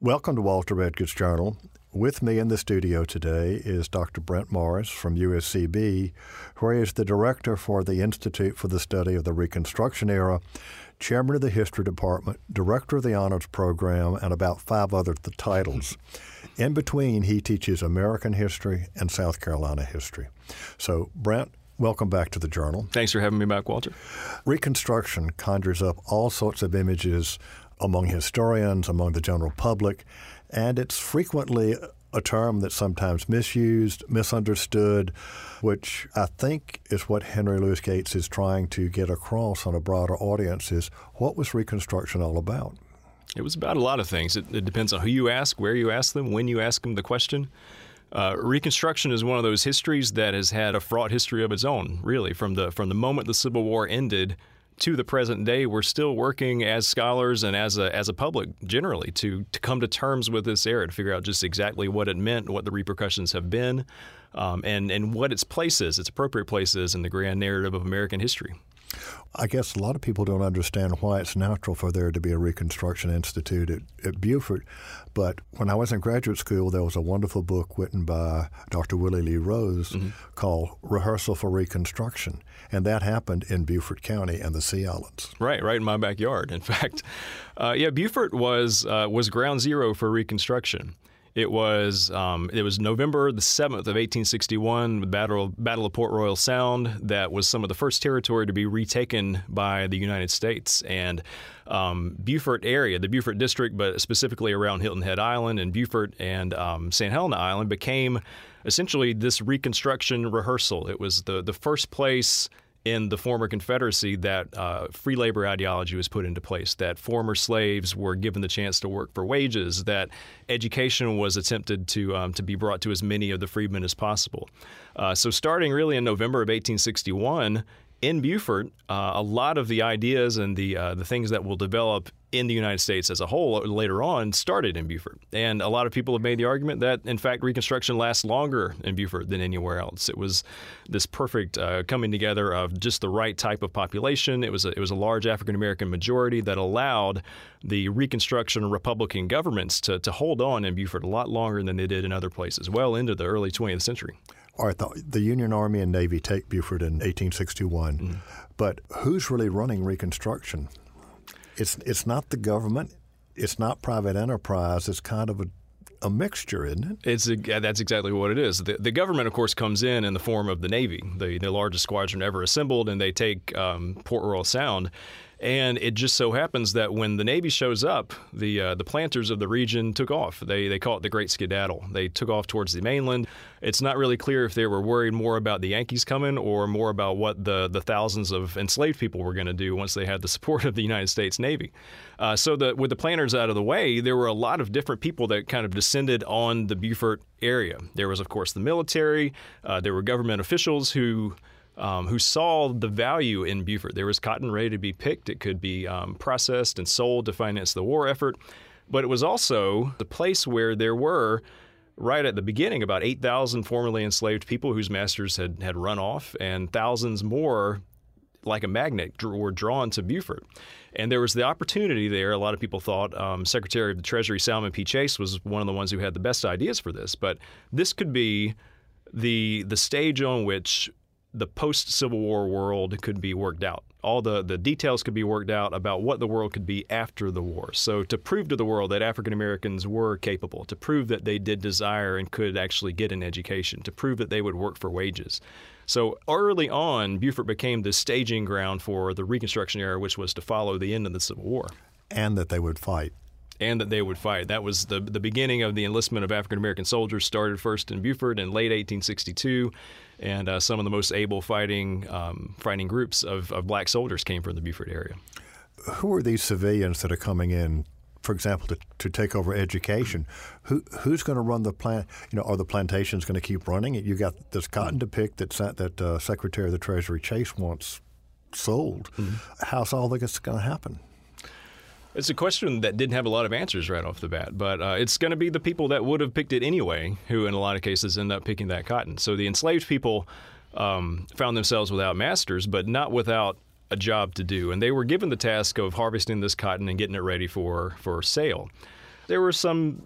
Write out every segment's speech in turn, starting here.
Welcome to Walter Edgar's Journal. With me in the studio today is Dr. Brent Morris from USCB, where he is the director for the Institute for the Study of the Reconstruction Era, chairman of the History Department, director of the Honors Program, and about five other titles. In between, he teaches American history and South Carolina history. So, Brent, Welcome back to the journal. Thanks for having me back, Walter. Reconstruction conjures up all sorts of images among historians, among the general public, and it's frequently a term that's sometimes misused, misunderstood, which I think is what Henry Louis Gates is trying to get across on a broader audience is what was Reconstruction all about? It was about a lot of things. It, it depends on who you ask, where you ask them, when you ask them the question. Uh, Reconstruction is one of those histories that has had a fraught history of its own, really, from the from the moment the Civil War ended to the present day, we're still working as scholars and as a as a public generally to to come to terms with this era to figure out just exactly what it meant, what the repercussions have been, um, and and what its place is, its appropriate place is in the grand narrative of American history. I guess a lot of people don't understand why it's natural for there to be a Reconstruction Institute at, at Beaufort. But when I was in graduate school, there was a wonderful book written by Dr. Willie Lee Rose mm-hmm. called Rehearsal for Reconstruction. And that happened in Beaufort County and the Sea Islands. Right, right in my backyard. In fact, uh, yeah, Beaufort was, uh, was ground zero for Reconstruction. It was um, it was November the seventh of 1861, the Battle Battle of Port Royal Sound. That was some of the first territory to be retaken by the United States and um, Beaufort area, the Beaufort district, but specifically around Hilton Head Island and Beaufort and um, St. Helena Island, became essentially this Reconstruction rehearsal. It was the the first place in the former Confederacy that uh, free labor ideology was put into place, that former slaves were given the chance to work for wages, that education was attempted to um, to be brought to as many of the freedmen as possible. Uh, so, starting really in November of 1861, in Beaufort, uh, a lot of the ideas and the uh, the things that will develop in the United States as a whole later on started in Beaufort. And a lot of people have made the argument that, in fact, Reconstruction lasts longer in Beaufort than anywhere else. It was this perfect uh, coming together of just the right type of population. It was a, it was a large African American majority that allowed the Reconstruction Republican governments to, to hold on in Beaufort a lot longer than they did in other places, well into the early 20th century. All right, the, the Union Army and Navy take Beaufort in 1861, mm-hmm. but who's really running Reconstruction? It's it's not the government. It's not private enterprise. It's kind of a a mixture, isn't it? It's a, that's exactly what it is. The, the, government, of course, comes in in the form of the Navy, the, the largest squadron ever assembled, and they take um, Port Royal Sound. And it just so happens that when the Navy shows up, the uh, the planters of the region took off. They they call it the Great Skedaddle. They took off towards the mainland. It's not really clear if they were worried more about the Yankees coming or more about what the the thousands of enslaved people were going to do once they had the support of the United States Navy. Uh, so that with the planters out of the way, there were a lot of different people that kind of descended on the Beaufort area. There was, of course, the military. Uh, there were government officials who um, who saw the value in Beaufort. There was cotton ready to be picked. It could be um, processed and sold to finance the war effort. But it was also the place where there were, right at the beginning, about 8,000 formerly enslaved people whose masters had, had run off, and thousands more, like a magnet, were drawn to Beaufort. And there was the opportunity there. A lot of people thought um, Secretary of the Treasury Salmon P. Chase was one of the ones who had the best ideas for this. But this could be the the stage on which the post Civil War world could be worked out. All the, the details could be worked out about what the world could be after the war. So, to prove to the world that African Americans were capable, to prove that they did desire and could actually get an education, to prove that they would work for wages. So, early on, Beaufort became the staging ground for the Reconstruction era, which was to follow the end of the Civil War. And that they would fight and that they would fight. That was the the beginning of the enlistment of African American soldiers. Started first in Beaufort in late 1862, and uh, some of the most able fighting um, fighting groups of, of black soldiers came from the Beaufort area. Who are these civilians that are coming in? For example, to, to take over education, who who's going to run the plant? You know, are the plantations going to keep running? You got this cotton to pick that that uh, Secretary of the Treasury Chase wants sold. Mm-hmm. How's all this going to happen? It's a question that didn't have a lot of answers right off the bat, but uh, it's going to be the people that would have picked it anyway who, in a lot of cases, end up picking that cotton. So the enslaved people um, found themselves without masters, but not without a job to do, and they were given the task of harvesting this cotton and getting it ready for for sale. there were some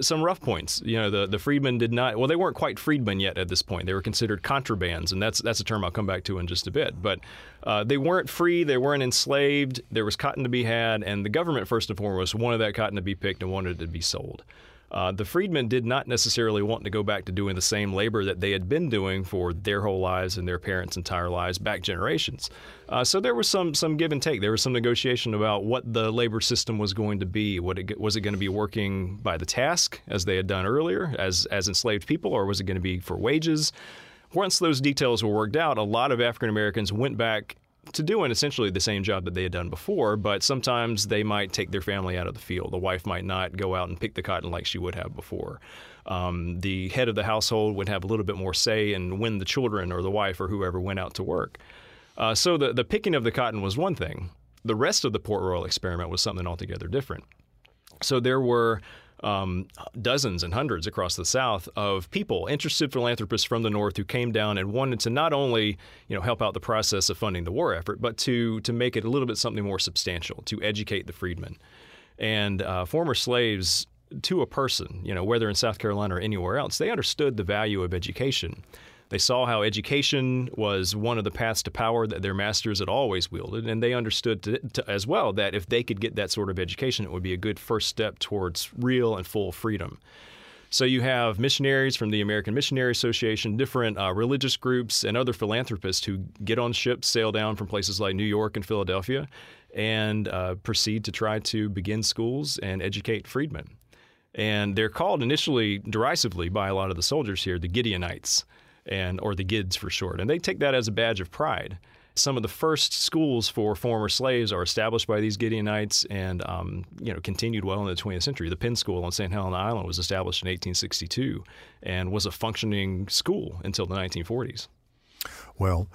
some rough points. You know, the the freedmen did not. Well, they weren't quite freedmen yet at this point. They were considered contrabands, and that's that's a term I'll come back to in just a bit. But uh, they weren't free. They weren't enslaved. There was cotton to be had, and the government first and foremost wanted that cotton to be picked and wanted it to be sold. Uh, the freedmen did not necessarily want to go back to doing the same labor that they had been doing for their whole lives and their parents' entire lives back generations. Uh, so there was some some give and take. There was some negotiation about what the labor system was going to be. It, was it going to be working by the task as they had done earlier as as enslaved people, or was it going to be for wages? Once those details were worked out, a lot of African Americans went back to doing essentially the same job that they had done before, but sometimes they might take their family out of the field. The wife might not go out and pick the cotton like she would have before. Um, the head of the household would have a little bit more say in when the children or the wife or whoever went out to work. Uh, so the, the picking of the cotton was one thing. The rest of the Port Royal experiment was something altogether different. So there were um, dozens and hundreds across the South of people, interested philanthropists from the North, who came down and wanted to not only you know help out the process of funding the war effort, but to to make it a little bit something more substantial, to educate the freedmen and uh, former slaves to a person, you know, whether in South Carolina or anywhere else, they understood the value of education. They saw how education was one of the paths to power that their masters had always wielded, and they understood to, to, as well that if they could get that sort of education, it would be a good first step towards real and full freedom. So you have missionaries from the American Missionary Association, different uh, religious groups, and other philanthropists who get on ships, sail down from places like New York and Philadelphia, and uh, proceed to try to begin schools and educate freedmen. And they're called initially derisively by a lot of the soldiers here the Gideonites and or the Gids for short, and they take that as a badge of pride. Some of the first schools for former slaves are established by these Gideonites, and um, you know continued well in the 20th century. The Penn School on St. Helena Island was established in 1862 and was a functioning school until the 1940s. Well,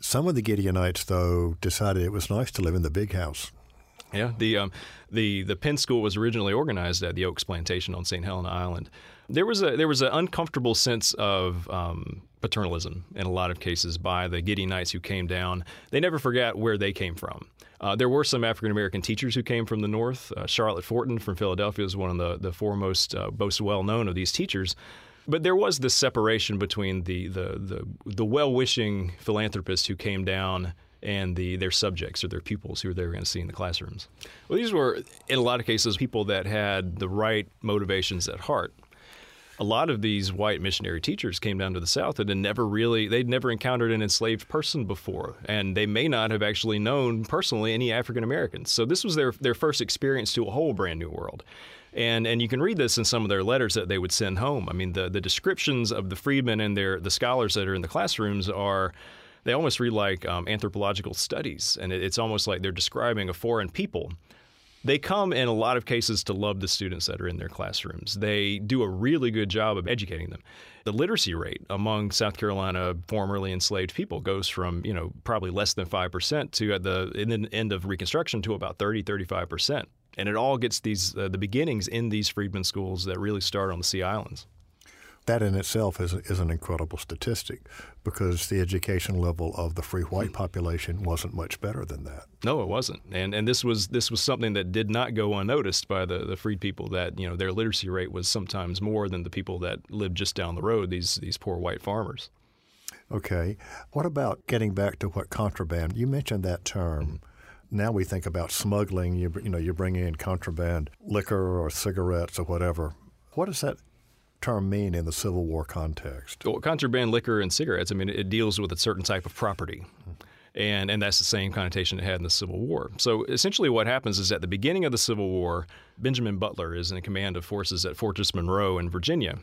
some of the Gideonites, though, decided it was nice to live in the big house. Yeah, the um, the the Penn School was originally organized at the Oaks Plantation on St. Helena Island. There was a there was an uncomfortable sense of um, paternalism in a lot of cases by the Gideonites who came down. They never forgot where they came from. Uh, there were some African American teachers who came from the North. Uh, Charlotte Forten from Philadelphia is one of the, the foremost, uh, most well known of these teachers. But there was this separation between the, the, the, the well wishing philanthropists who came down and the their subjects or their pupils who they were going to see in the classrooms. Well, these were, in a lot of cases, people that had the right motivations at heart a lot of these white missionary teachers came down to the South and had never really, they'd never encountered an enslaved person before. And they may not have actually known personally any African Americans. So this was their, their first experience to a whole brand new world. And, and you can read this in some of their letters that they would send home. I mean, the, the descriptions of the freedmen and their, the scholars that are in the classrooms are they almost read like um, anthropological studies, and it, it's almost like they're describing a foreign people they come in a lot of cases to love the students that are in their classrooms. They do a really good job of educating them. The literacy rate among South Carolina formerly enslaved people goes from, you know, probably less than 5% to at the, the end of Reconstruction to about 30, 35%. And it all gets these uh, the beginnings in these freedmen schools that really start on the Sea Islands that in itself is, is an incredible statistic because the education level of the free white population wasn't much better than that. No, it wasn't. And and this was this was something that did not go unnoticed by the, the freed people that, you know, their literacy rate was sometimes more than the people that lived just down the road, these these poor white farmers. Okay. What about getting back to what contraband? You mentioned that term. Mm-hmm now we think about smuggling. You, you know, you're bringing in contraband liquor or cigarettes or whatever. What does that term mean in the Civil War context? Well, contraband liquor and cigarettes, I mean, it deals with a certain type of property. And, and that's the same connotation it had in the Civil War. So essentially, what happens is at the beginning of the Civil War, Benjamin Butler is in command of forces at Fortress Monroe in Virginia.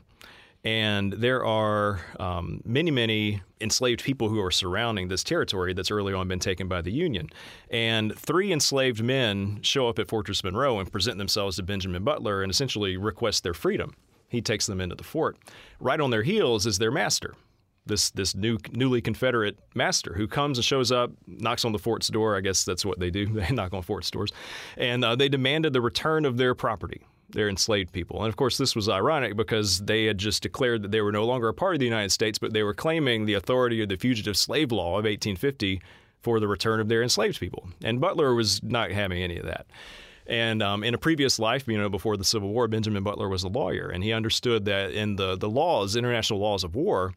And there are um, many, many enslaved people who are surrounding this territory that's early on been taken by the Union. And three enslaved men show up at Fortress Monroe and present themselves to Benjamin Butler and essentially request their freedom. He takes them into the fort. Right on their heels is their master, this this new newly Confederate master who comes and shows up, knocks on the fort's door. I guess that's what they do. They knock on fort's doors, and uh, they demanded the return of their property, their enslaved people. And of course, this was ironic because they had just declared that they were no longer a part of the United States, but they were claiming the authority of the Fugitive Slave Law of 1850 for the return of their enslaved people. And Butler was not having any of that. And um, in a previous life, you know, before the Civil War, Benjamin Butler was a lawyer, and he understood that in the, the laws, international laws of war,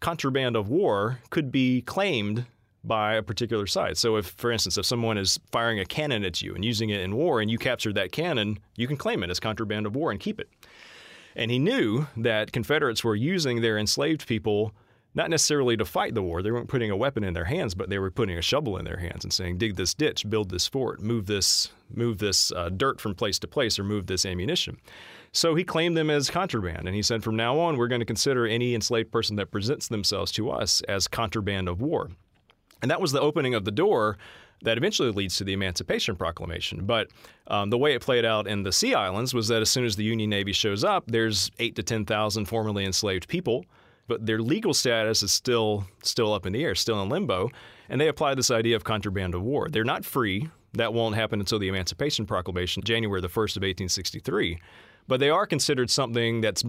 contraband of war could be claimed by a particular side. So, if, for instance, if someone is firing a cannon at you and using it in war, and you captured that cannon, you can claim it as contraband of war and keep it. And he knew that Confederates were using their enslaved people not necessarily to fight the war. They weren't putting a weapon in their hands, but they were putting a shovel in their hands and saying, "Dig this ditch, build this fort, move this move this uh, dirt from place to place, or move this ammunition." So he claimed them as contraband, and he said, "From now on, we're going to consider any enslaved person that presents themselves to us as contraband of war." And that was the opening of the door that eventually leads to the Emancipation Proclamation. But um, the way it played out in the Sea Islands was that as soon as the Union Navy shows up, there's eight to ten thousand formerly enslaved people but their legal status is still still up in the air, still in limbo, and they apply this idea of contraband of war. They're not free. That won't happen until the Emancipation Proclamation, January the 1st of 1863. But they are considered something that's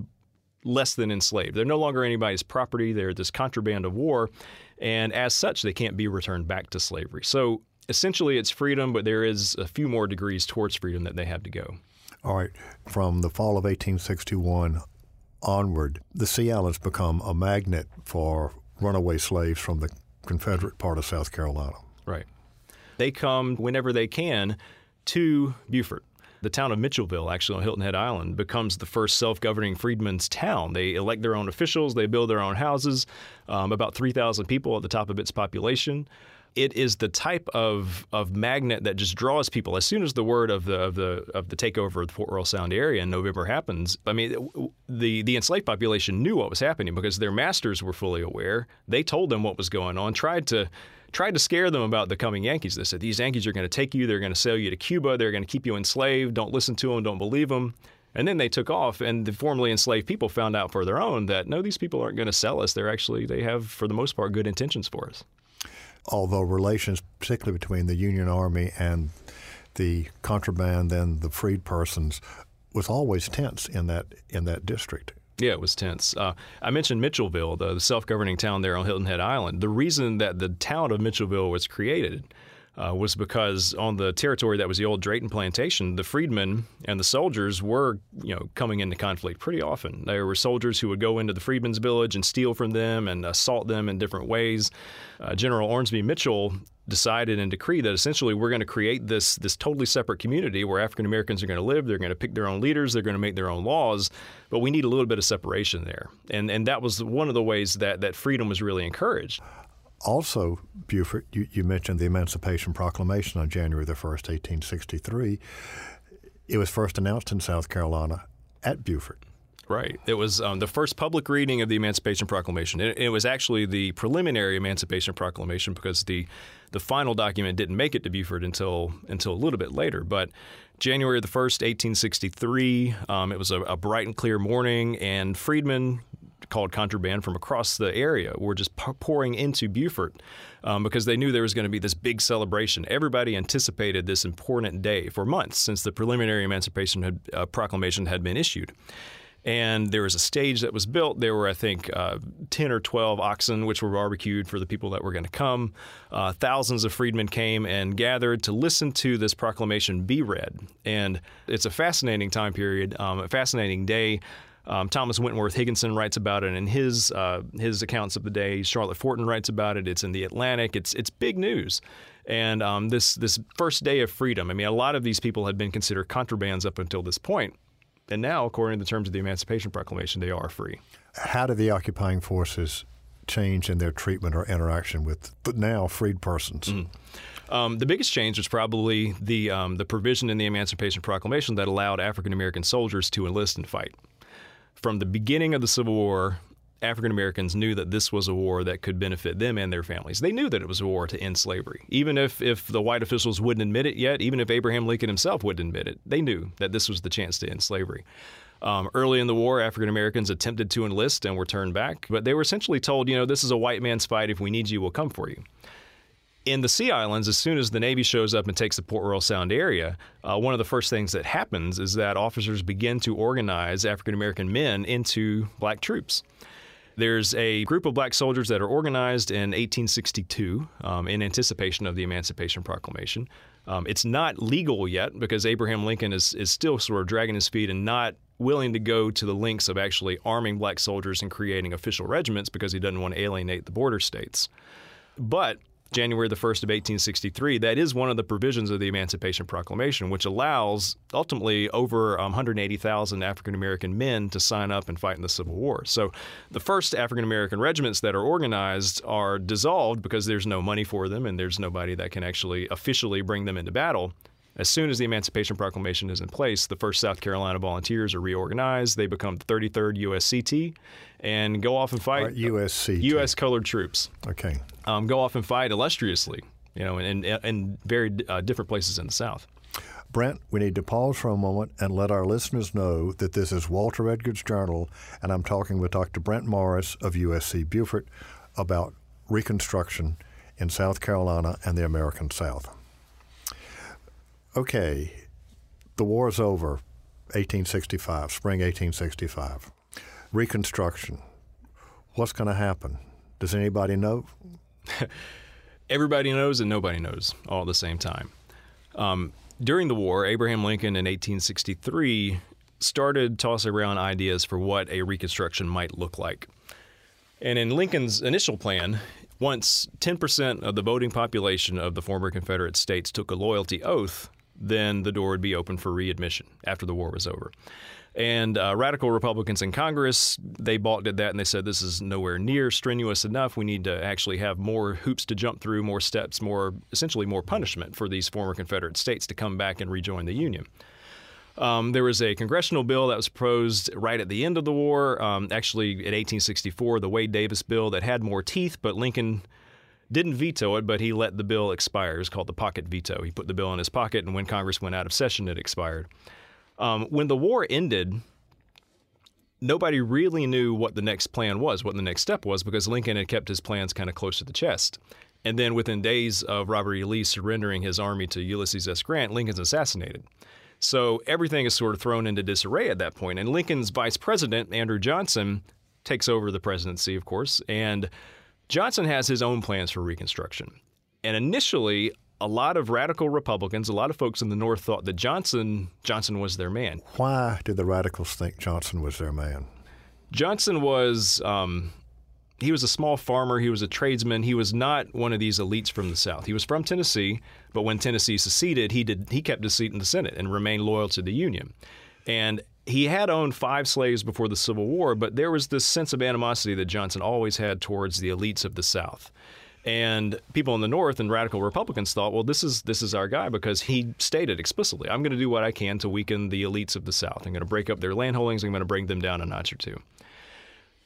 less than enslaved. They're no longer anybody's property. They're this contraband of war, and as such, they can't be returned back to slavery. So essentially, it's freedom, but there is a few more degrees towards freedom that they have to go. All right. From the fall of 1861 onward, the Sea Islands become a magnet for runaway slaves from the Confederate part of South Carolina. Right. They come whenever they can to Beaufort. The town of Mitchellville, actually on Hilton Head Island, becomes the first self governing freedmen's town. They elect their own officials, they build their own houses, um, about 3,000 people at the top of its population it is the type of, of magnet that just draws people. As soon as the word of the of the of the takeover of the Port Royal Sound area in November happens, I mean, the the enslaved population knew what was happening because their masters were fully aware. They told them what was going on, tried to tried to scare them about the coming Yankees. They said these Yankees are going to take you, they're going to sell you to Cuba, they're going to keep you enslaved. Don't listen to them, don't believe them. And then they took off, and the formerly enslaved people found out for their own that no, these people aren't going to sell us. They're actually they have, for the most part, good intentions for us although relations, particularly between the Union Army and the contraband and the freed persons, was always tense in that in that district. Yeah, it was tense. Uh, I mentioned Mitchellville, the, the self-governing town there on Hilton Head Island. The reason that the town of Mitchellville was created uh, was because on the territory that was the old Drayton plantation, the freedmen and the soldiers were, you know, coming into conflict pretty often. There were soldiers who would go into the freedmen's village and steal from them and assault them in different ways. Uh, General Ormsby Mitchell decided and decreed that essentially we're going to create this this totally separate community where African Americans are going to live. They're going to pick their own leaders. They're going to make their own laws, but we need a little bit of separation there. And and that was one of the ways that that freedom was really encouraged also, Beaufort, you, you, mentioned the Emancipation Proclamation on January the 1st, 1863. It was first announced in South Carolina at Beaufort. Right. It was um, the first public reading of the Emancipation Proclamation. It, it, was actually the preliminary Emancipation Proclamation because the the final document didn't make it to Beaufort until until a little bit later. But January the first, 1863, um, it was a, a bright and clear morning, and freedmen called contraband from across the area were just pouring into Beaufort um, because they knew there was going to be this big celebration. Everybody anticipated this important day for months since the preliminary Emancipation had, uh, Proclamation had been issued and there was a stage that was built. There were, I think, uh, 10 or 12 oxen which were barbecued for the people that were going to come. Uh, thousands of freedmen came and gathered to listen to this proclamation be read. And it's a fascinating time period, um, a fascinating day. Um, Thomas Wentworth Higginson writes about it in his uh, his accounts of the day. Charlotte Forten writes about it. It's in the Atlantic. It's it's big news. And um, this this first day of freedom. I mean, a lot of these people had been considered contrabands up until this point, and now, according to the terms of the Emancipation Proclamation, they are free. How did the occupying forces change in their treatment or interaction with now freed persons? Mm. Um, the biggest change was probably the um, the provision in the Emancipation Proclamation that allowed African American soldiers to enlist and fight from the beginning of the Civil War, African Americans knew that this was a war that could benefit them and their families. They knew that it was a war to end slavery. Even if, if the white officials wouldn't admit it yet, even if Abraham Lincoln himself wouldn't admit it, they knew that this was the chance to end slavery. Um, early in the war, African Americans attempted to enlist and were turned back, but they were essentially told, you know, this is a white man's fight. If we need you, we'll come for you in the Sea Islands, as soon as the Navy shows up and takes the Port Royal Sound area, uh, one of the first things that happens is that officers begin to organize African American men into black troops. There's a group of black soldiers that are organized in 1862 um, in anticipation of the Emancipation Proclamation. Um, it's not legal yet because Abraham Lincoln is, is still sort of dragging his feet and not willing to go to the lengths of actually arming black soldiers and creating official regiments because he doesn't want to alienate the border states. But January the 1st of 1863, that is one of the provisions of the Emancipation Proclamation, which allows ultimately over um, 180,000 African American men to sign up and fight in the Civil War. So the first African American regiments that are organized are dissolved because there's no money for them and there's nobody that can actually officially bring them into battle. As soon as the Emancipation Proclamation is in place, the 1st South Carolina Volunteers are reorganized. They become the 33rd USCT and go off and fight. Right, USCT. U.S. colored troops. Okay. Um, go off and fight illustriously, you know, in, in, in very uh, different places in the South. Brent, we need to pause for a moment and let our listeners know that this is Walter Edgar's Journal, and I'm talking with Dr. Brent Morris of USC Beaufort about Reconstruction in South Carolina and the American South okay, the war is over, 1865, spring 1865. Reconstruction. What's going to happen? Does anybody know? Everybody knows and nobody knows all at the same time. Um, during the war, Abraham Lincoln in 1863 started tossing around ideas for what a reconstruction might look like. And in Lincoln's initial plan, once 10% of the voting population of the former Confederate states took a loyalty oath, then the door would be open for readmission after the war was over. And uh, radical Republicans in Congress, they balked at that and they said this is nowhere near strenuous enough. We need to actually have more hoops to jump through, more steps, more essentially more punishment for these former Confederate states to come back and rejoin the Union. Um, there was a congressional bill that was proposed right at the end of the war, um, actually in 1864, the Wade Davis bill that had more teeth, but Lincoln didn't veto it, but he let the bill expire. It was called the pocket veto. He put the bill in his pocket, and when Congress went out of session, it expired. Um, when the war ended, nobody really knew what the next plan was, what the next step was, because Lincoln had kept his plans kind of close to the chest. And then within days of Robert E. Lee surrendering his army to Ulysses S. Grant, Lincoln's assassinated. So everything is sort of thrown into disarray at that point. And Lincoln's vice president, Andrew Johnson, takes over the presidency, of course, and Johnson has his own plans for Reconstruction. And initially, a lot of radical Republicans, a lot of folks in the North thought that Johnson Johnson was their man. Why did the radicals think Johnson was their man? Johnson was um, he was a small farmer. He was a tradesman. He was not one of these elites from the South. He was from Tennessee, but when Tennessee seceded, he did he kept his seat in the Senate and remained loyal to the Union. And he had owned five slaves before the Civil War, but there was this sense of animosity that Johnson always had towards the elites of the South. And people in the North and radical Republicans thought, well, this is this is our guy because he stated explicitly, I'm going to do what I can to weaken the elites of the South. I'm going to break up their land holdings. I'm going to bring them down a notch or two.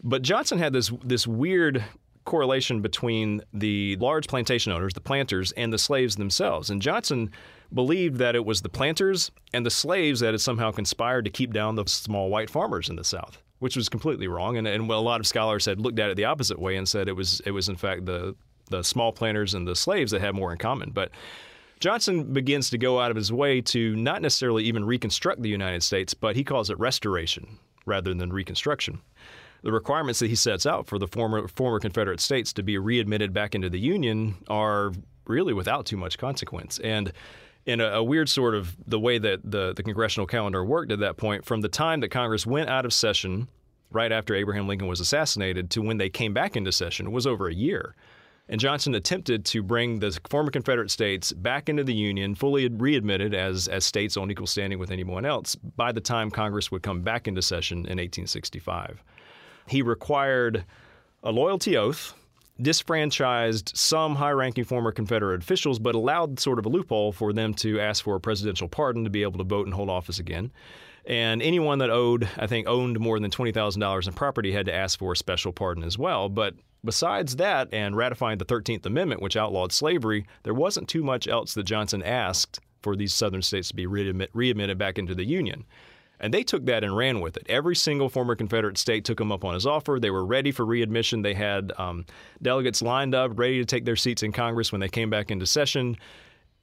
But Johnson had this this weird correlation between the large plantation owners, the planters, and the slaves themselves. And Johnson believed that it was the planters and the slaves that had somehow conspired to keep down the small white farmers in the South, which was completely wrong. And, and a lot of scholars had looked at it the opposite way and said it was it was in fact the the small planters and the slaves that had more in common. But Johnson begins to go out of his way to not necessarily even reconstruct the United States, but he calls it restoration rather than reconstruction. The requirements that he sets out for the former former Confederate states to be readmitted back into the Union are really without too much consequence. And in a, a, weird sort of the way that the, the congressional calendar worked at that point, from the time that Congress went out of session right after Abraham Lincoln was assassinated to when they came back into session was over a year. And Johnson attempted to bring the former Confederate states back into the Union, fully readmitted as, as states on equal standing with anyone else, by the time Congress would come back into session in 1865. He required a loyalty oath disfranchised some high ranking former Confederate officials, but allowed sort of a loophole for them to ask for a presidential pardon to be able to vote and hold office again. And anyone that owed, I think, owned more than $20,000 in property had to ask for a special pardon as well. But besides that, and ratifying the 13th Amendment, which outlawed slavery, there wasn't too much else that Johnson asked for these southern states to be readmitted back into the Union. And they took that and ran with it. Every single former Confederate state took him up on his offer. They were ready for readmission. They had um, delegates lined up, ready to take their seats in Congress when they came back into session,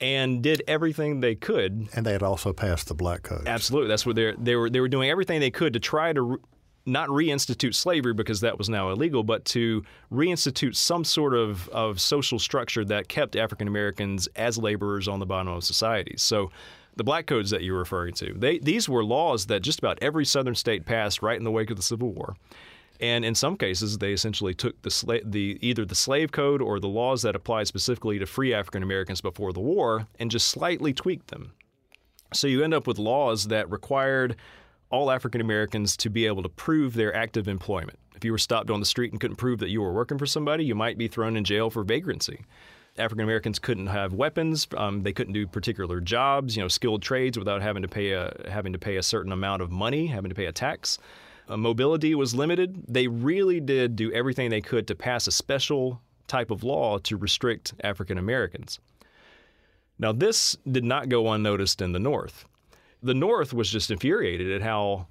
and did everything they could. And they had also passed the Black Code. Absolutely, that's what they they were they were doing everything they could to try to not reinstitute slavery because that was now illegal, but to reinstitute some sort of, of social structure that kept African Americans as laborers on the bottom of society. So the black codes that you're referring to, they, these were laws that just about every southern state passed right in the wake of the Civil War. And in some cases, they essentially took the, sla- the either the slave code or the laws that applied specifically to free African Americans before the war and just slightly tweaked them. So you end up with laws that required all African Americans to be able to prove their active employment. If you were stopped on the street and couldn't prove that you were working for somebody, you might be thrown in jail for vagrancy. African Americans couldn't have weapons. Um, they couldn't do particular jobs, you know, skilled trades without having to pay a having to pay a certain amount of money, having to pay a tax. Uh, mobility was limited. They really did do everything they could to pass a special type of law to restrict African Americans. Now, this did not go unnoticed in the North the North was just infuriated at how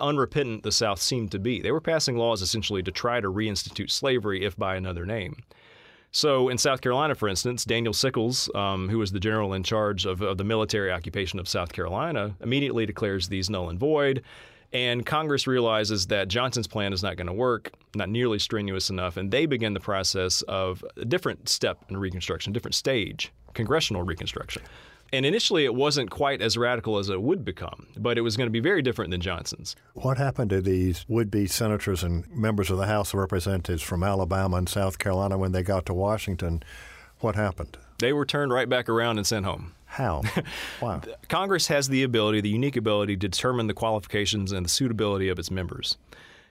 unrepentant the South seemed to be. They were passing laws essentially to try to reinstitute slavery, if by another name. So, in South Carolina, for instance, Daniel Sickles, um, who was the general in charge of, of the military occupation of South Carolina, immediately declares these null and void. And Congress realizes that Johnson's plan is not going to work, not nearly strenuous enough, and they begin the process of a different step in Reconstruction, different stage, congressional Reconstruction. And initially, it wasn't quite as radical as it would become, but it was going to be very different than Johnson's. What happened to these would be senators and members of the House of Representatives from Alabama and South Carolina when they got to Washington? What happened? They were turned right back around and sent home. How? Wow. Congress has the ability, the unique ability, to determine the qualifications and the suitability of its members.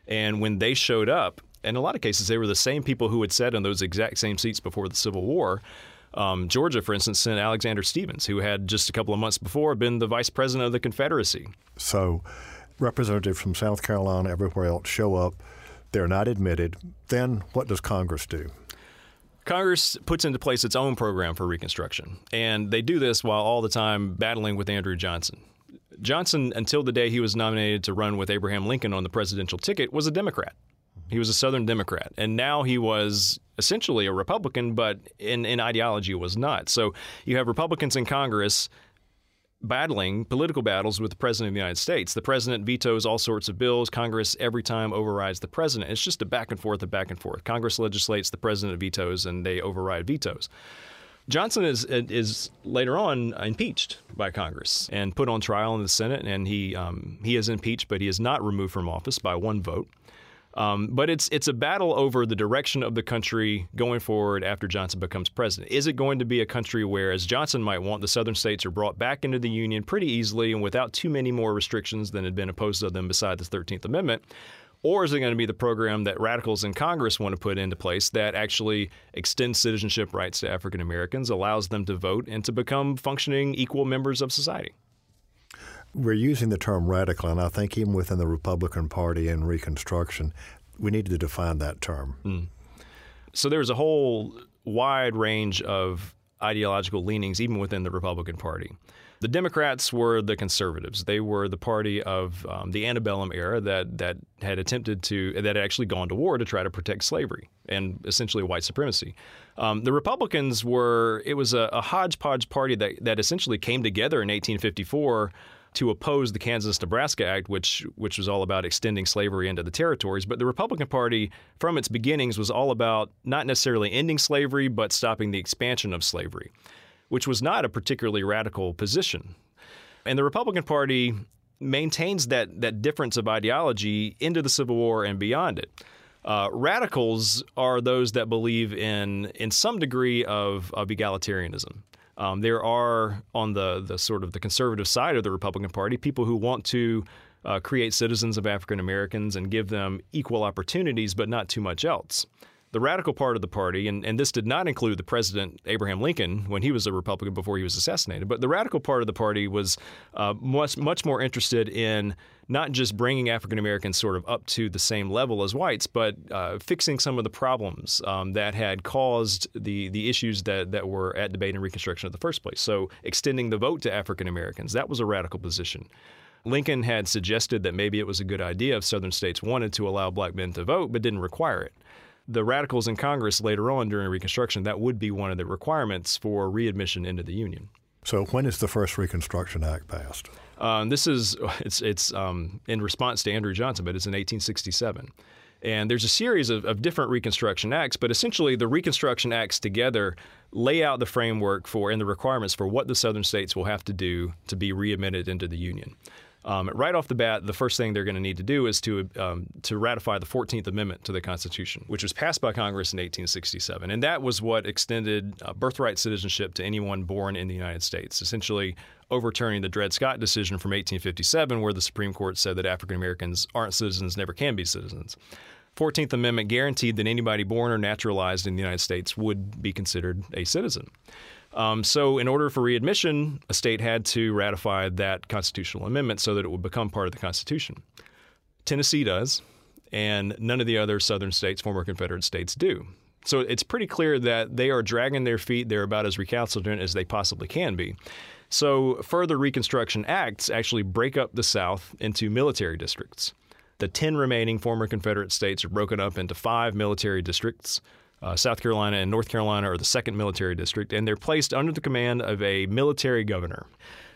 And when they showed up, in a lot of cases, they were the same people who had sat in those exact same seats before the Civil War. Um, Georgia, for instance, sent Alexander Stephens, who had just a couple of months before been the vice president of the Confederacy. So, representatives from South Carolina, everywhere else, show up. They're not admitted. Then what does Congress do? Congress puts into place its own program for Reconstruction, and they do this while all the time battling with Andrew Johnson. Johnson, until the day he was nominated to run with Abraham Lincoln on the presidential ticket, was a Democrat. He was a Southern Democrat, and now he was essentially a Republican, but in, in ideology was not. So you have Republicans in Congress battling political battles with the president of the United States. The president vetoes all sorts of bills. Congress every time overrides the president. It's just a back and forth, a back and forth. Congress legislates, the president vetoes, and they override vetoes. Johnson is is later on impeached by Congress and put on trial in the Senate, and he um, he is impeached, but he is not removed from office by one vote. Um, but it's it's a battle over the direction of the country going forward after Johnson becomes president. Is it going to be a country where, as Johnson might want, the southern states are brought back into the Union pretty easily and without too many more restrictions than had been imposed on them beside the 13th Amendment? Or is it going to be the program that radicals in Congress want to put into place that actually extends citizenship rights to African Americans, allows them to vote, and to become functioning equal members of society? We're using the term radical, and I think even within the Republican Party in Reconstruction, we need to define that term. Mm. So there's a whole wide range of ideological leanings, even within the Republican Party. The Democrats were the conservatives. They were the party of um, the antebellum era that that had attempted to that had actually gone to war to try to protect slavery and essentially white supremacy. Um, the Republicans were it was a, a hodgepodge party that that essentially came together in 1854 to oppose the Kansas-Nebraska Act, which which was all about extending slavery into the territories. But the Republican Party, from its beginnings, was all about not necessarily ending slavery, but stopping the expansion of slavery, which was not a particularly radical position. And the Republican Party maintains that that difference of ideology into the Civil War and beyond it. Uh, radicals are those that believe in in some degree of, of egalitarianism. Um, there are on the the sort of the conservative side of the Republican Party people who want to uh, create citizens of African Americans and give them equal opportunities, but not too much else. The radical part of the party, and, and this did not include the president Abraham Lincoln when he was a Republican before he was assassinated, but the radical part of the party was uh, much much more interested in not just bringing African Americans sort of up to the same level as whites, but uh, fixing some of the problems um, that had caused the the issues that that were at debate in Reconstruction in the first place. So extending the vote to African Americans that was a radical position. Lincoln had suggested that maybe it was a good idea if Southern states wanted to allow black men to vote, but didn't require it. The radicals in Congress later on during Reconstruction, that would be one of the requirements for readmission into the Union. So when is the first Reconstruction Act passed? Um, this is it's it's um, in response to Andrew Johnson, but it's in 1867. And there's a series of, of, different Reconstruction Acts, but essentially the Reconstruction Acts together lay out the framework for and the requirements for what the Southern states will have to do to be readmitted into the Union. Um, right off the bat, the first thing they're going to need to do is to um, to ratify the 14th Amendment to the Constitution, which was passed by Congress in 1867, and that was what extended uh, birthright citizenship to anyone born in the United States, essentially overturning the Dred Scott decision from 1857, where the Supreme Court said that African Americans aren't citizens, never can be citizens. 14th Amendment guaranteed that anybody born or naturalized in the United States would be considered a citizen. Um, so, in order for readmission, a state had to ratify that constitutional amendment so that it would become part of the Constitution. Tennessee does, and none of the other southern states, former Confederate states, do. So, it's pretty clear that they are dragging their feet. They're about as recalcitrant as they possibly can be. So, further Reconstruction Acts actually break up the South into military districts. The 10 remaining former Confederate states are broken up into five military districts uh, South Carolina and North Carolina are the second military district, and they're placed under the command of a military governor.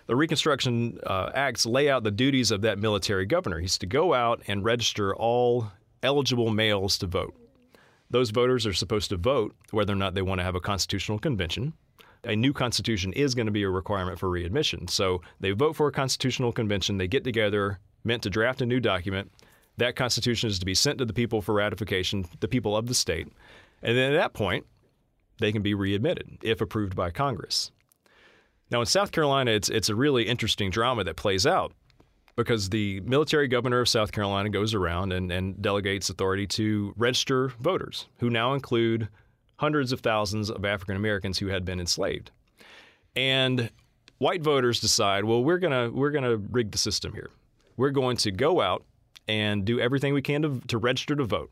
The Reconstruction uh, Acts lay out the duties of that military governor. He's to go out and register all eligible males to vote. Those voters are supposed to vote whether or not they want to have a constitutional convention. A new constitution is going to be a requirement for readmission. So they vote for a constitutional convention, they get together, meant to draft a new document. That constitution is to be sent to the people for ratification, the people of the state. And then at that point, they can be readmitted if approved by Congress. Now, in South Carolina, it's, it's a really interesting drama that plays out because the military governor of South Carolina goes around and, and delegates authority to register voters, who now include hundreds of thousands of African Americans who had been enslaved. And white voters decide, well, we're gonna we're gonna rig the system here. We're going to go out and do everything we can to, to register to vote.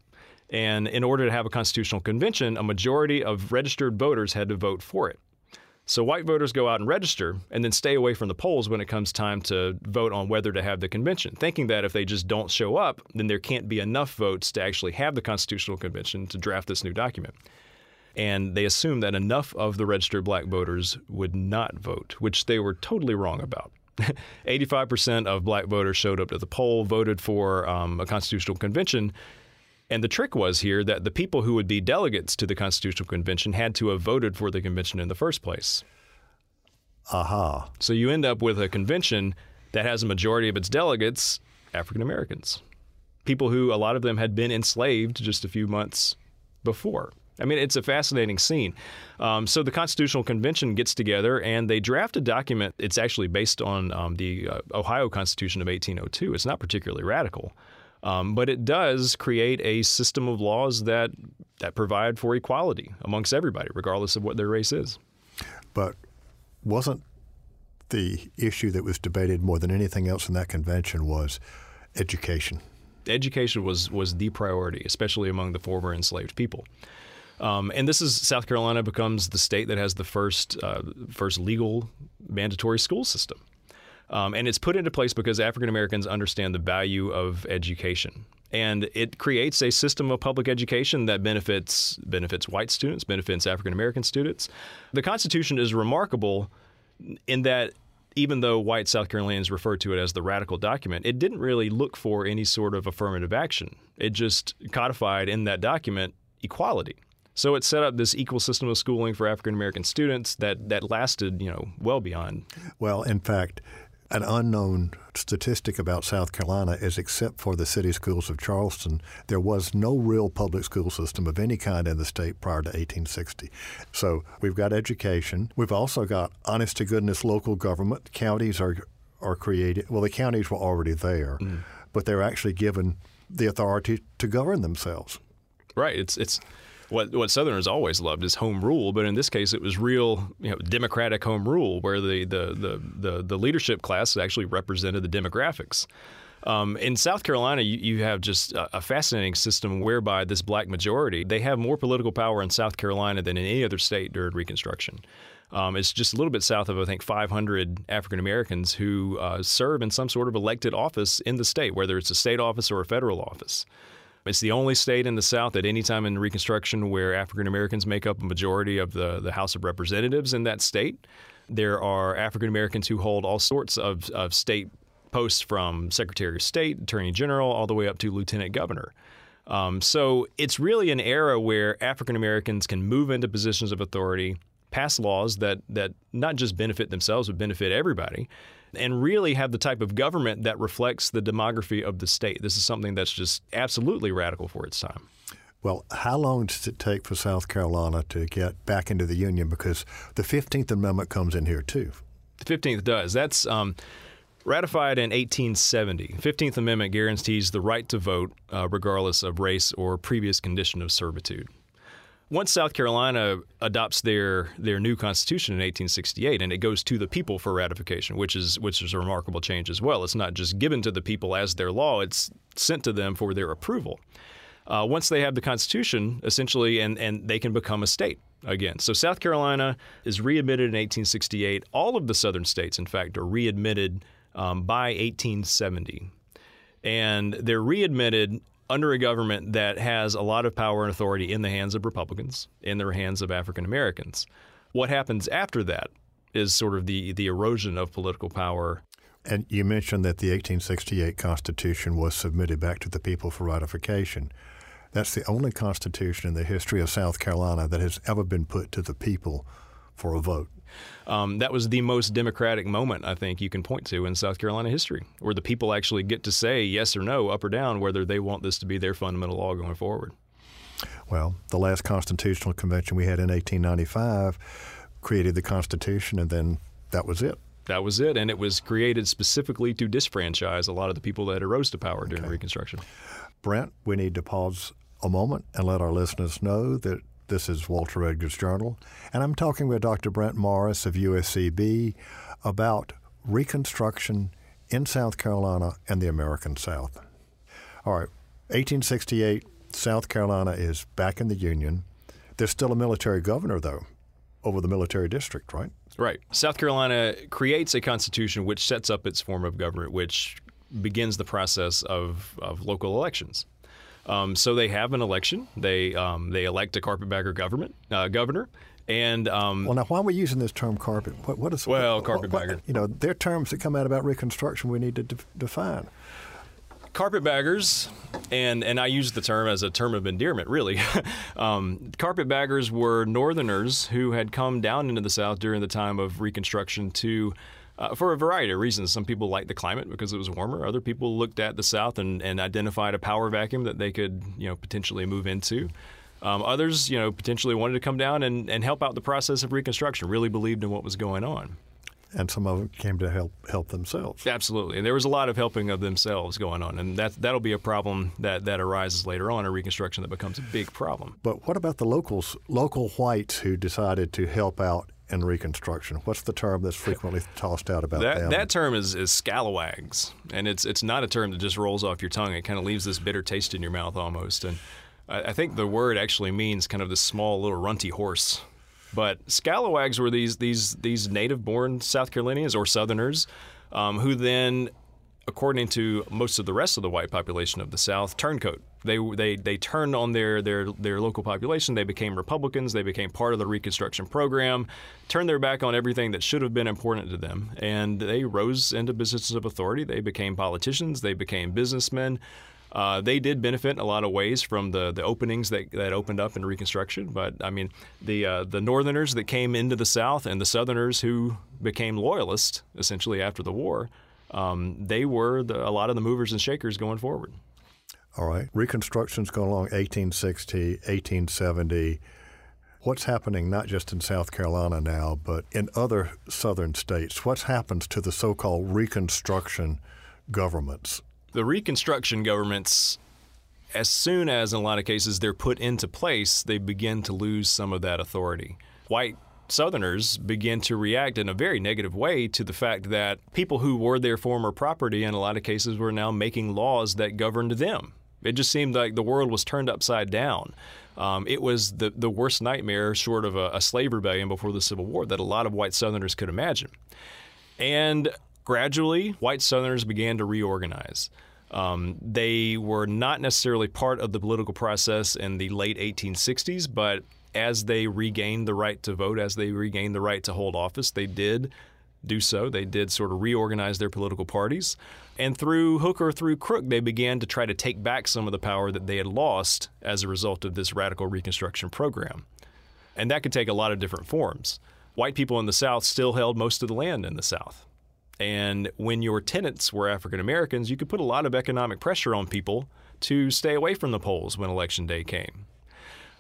And in order to have a constitutional convention, a majority of registered voters had to vote for it. So white voters go out and register and then stay away from the polls when it comes time to vote on whether to have the convention, thinking that if they just don't show up, then there can't be enough votes to actually have the constitutional convention to draft this new document. And they assumed that enough of the registered black voters would not vote, which they were totally wrong about. 85% of black voters showed up to the poll, voted for um, a constitutional convention, and the trick was here that the people who would be delegates to the Constitutional Convention had to have voted for the convention in the first place. Aha. So you end up with a convention that has a majority of its delegates African Americans, people who a lot of them had been enslaved just a few months before. I mean, it's a fascinating scene. Um, so the Constitutional Convention gets together and they draft a document. It's actually based on um, the uh, Ohio Constitution of 1802. It's not particularly radical. Um, but it does create a system of laws that that provide for equality amongst everybody, regardless of what their race is. But wasn't the issue that was debated more than anything else in that convention was education? Education was was the priority, especially among the former enslaved people. Um, and this is South Carolina becomes the state that has the first uh, first legal mandatory school system. Um, and it's put into place because African Americans understand the value of education. And it creates a system of public education that benefits benefits white students, benefits African American students. The Constitution is remarkable in that even though white South Carolinians refer to it as the radical document, it didn't really look for any sort of affirmative action. It just codified in that document equality. So it set up this equal system of schooling for African American students that, that lasted, you know, well beyond. Well, in fact, an unknown statistic about South Carolina is except for the city schools of Charleston, there was no real public school system of any kind in the state prior to 1860. So we've got education. We've also got honest to goodness local government. Counties are are created. Well, the counties were already there, mm. but they're actually given the authority to govern themselves. Right. It's it's what what Southerners always loved is home rule, but in this case, it was real, you know, democratic home rule, where the the the the, the leadership class actually represented the demographics. Um, in South Carolina, you, you have just a, a, fascinating system whereby this black majority they have more political power in South Carolina than in any other state during Reconstruction. Um, it's just a little bit south of I think 500 African Americans who uh, serve in some sort of elected office in the state, whether it's a state office or a federal office. It's the only state in the South at any time in Reconstruction where African Americans make up a majority of the, the House of Representatives in that state. There are African Americans who hold all sorts of, of state posts from Secretary of State, Attorney General, all the way up to Lieutenant Governor. Um, so it's really an era where African Americans can move into positions of authority, pass laws that that not just benefit themselves but benefit everybody, and really have the type of government that reflects the demography of the state. This is something that's just absolutely radical for its time. Well, how long does it take for South Carolina to get back into the Union? Because the 15th Amendment comes in here too. The 15th does. That's um, ratified in 1870. 15th Amendment guarantees the right to vote uh, regardless of race or previous condition of servitude. Once South Carolina adopts their their new constitution in 1868, and it goes to the people for ratification, which is which is a remarkable change as well. It's not just given to the people as their law; it's sent to them for their approval. Uh, once they have the Constitution, essentially, and, and they can become a state again. So South Carolina is readmitted in 1868. All of the southern states, in fact, are readmitted um, by 1870. And they're readmitted under a government that has a lot of power and authority in the hands of Republicans, in the hands of African Americans. What happens after that is sort of the, the erosion of political power. And you mentioned that the 1868 Constitution was submitted back to the people for ratification. That's the only constitution in the history of South Carolina that has ever been put to the people for a vote. Um, that was the most democratic moment I think you can point to in South Carolina history, where the people actually get to say yes or no, up or down, whether they want this to be their fundamental law going forward. Well, the last constitutional convention we had in 1895 created the Constitution, and then that was it. That was it, and it was created specifically to disfranchise a lot of the people that arose to power during okay. Reconstruction. Brent, we need to pause a moment and let our listeners know that this is Walter Edgar's Journal, and I'm talking with Dr. Brent Morris of USCB about Reconstruction in South Carolina and the American South. All right, 1868, South Carolina is back in the Union. There's still a military governor, though, over the military district, right? Right. South Carolina creates a constitution which sets up its form of government, which begins the process of, of local elections. Um, so they have an election. They um, they elect a carpetbagger government uh, governor. And um, well, now why are we using this term carpet? What, what is well carpetbagger? You know, there are terms that come out about Reconstruction we need to de- define. Carpetbaggers, and and I use the term as a term of endearment, really. um, carpetbaggers were Northerners who had come down into the South during the time of Reconstruction to uh, for a variety of reasons. Some people liked the climate because it was warmer. Other people looked at the South and, and identified a power vacuum that they could, you know, potentially move into. Um, others, you know, potentially wanted to come down and, and help out the process of Reconstruction. Really believed in what was going on. And some of them came to help help themselves. Absolutely, and there was a lot of helping of themselves going on, and that that'll be a problem that, that arises later on in Reconstruction that becomes a big problem. But what about the locals, local whites who decided to help out in Reconstruction? What's the term that's frequently tossed out about that? Them? That term is, is scalawags, and it's it's not a term that just rolls off your tongue. It kind of leaves this bitter taste in your mouth almost. And I, I think the word actually means kind of this small little runty horse. But scalawags were these these these native-born South Carolinians or Southerners um, who then according to most of the rest of the white population of the South, turncoat. They, they, they turned on their, their, their local population. They became Republicans. They became part of the Reconstruction program, turned their back on everything that should have been important to them. And they rose into positions of authority. They became politicians. They became businessmen. Uh, they did benefit in a lot of ways from the, the openings that, that opened up in Reconstruction. But I mean, the uh, the Northerners that came into the South and the Southerners who became loyalists essentially after the war um, they were the, a lot of the movers and shakers going forward. All right. Reconstruction's going along 1860, 1870. What's happening not just in South Carolina now, but in other southern states? What happens to the so called Reconstruction governments? The Reconstruction governments, as soon as in a lot of cases they're put into place, they begin to lose some of that authority. White Southerners begin to react in a very negative way to the fact that people who were their former property, in a lot of cases, were now making laws that governed them. It just seemed like the world was turned upside down. Um, it was the, the worst nightmare, short of a, a slave rebellion before the Civil War, that a lot of white Southerners could imagine. And gradually, white Southerners began to reorganize. Um, they were not necessarily part of the political process in the late 1860s, but as they regained the right to vote, as they regained the right to hold office, they did do so. They did sort of reorganize their political parties. And through hook or through crook, they began to try to take back some of the power that they had lost as a result of this radical Reconstruction program. And that could take a lot of different forms. White people in the South still held most of the land in the South. And when your tenants were African Americans, you could put a lot of economic pressure on people to stay away from the polls when election day came.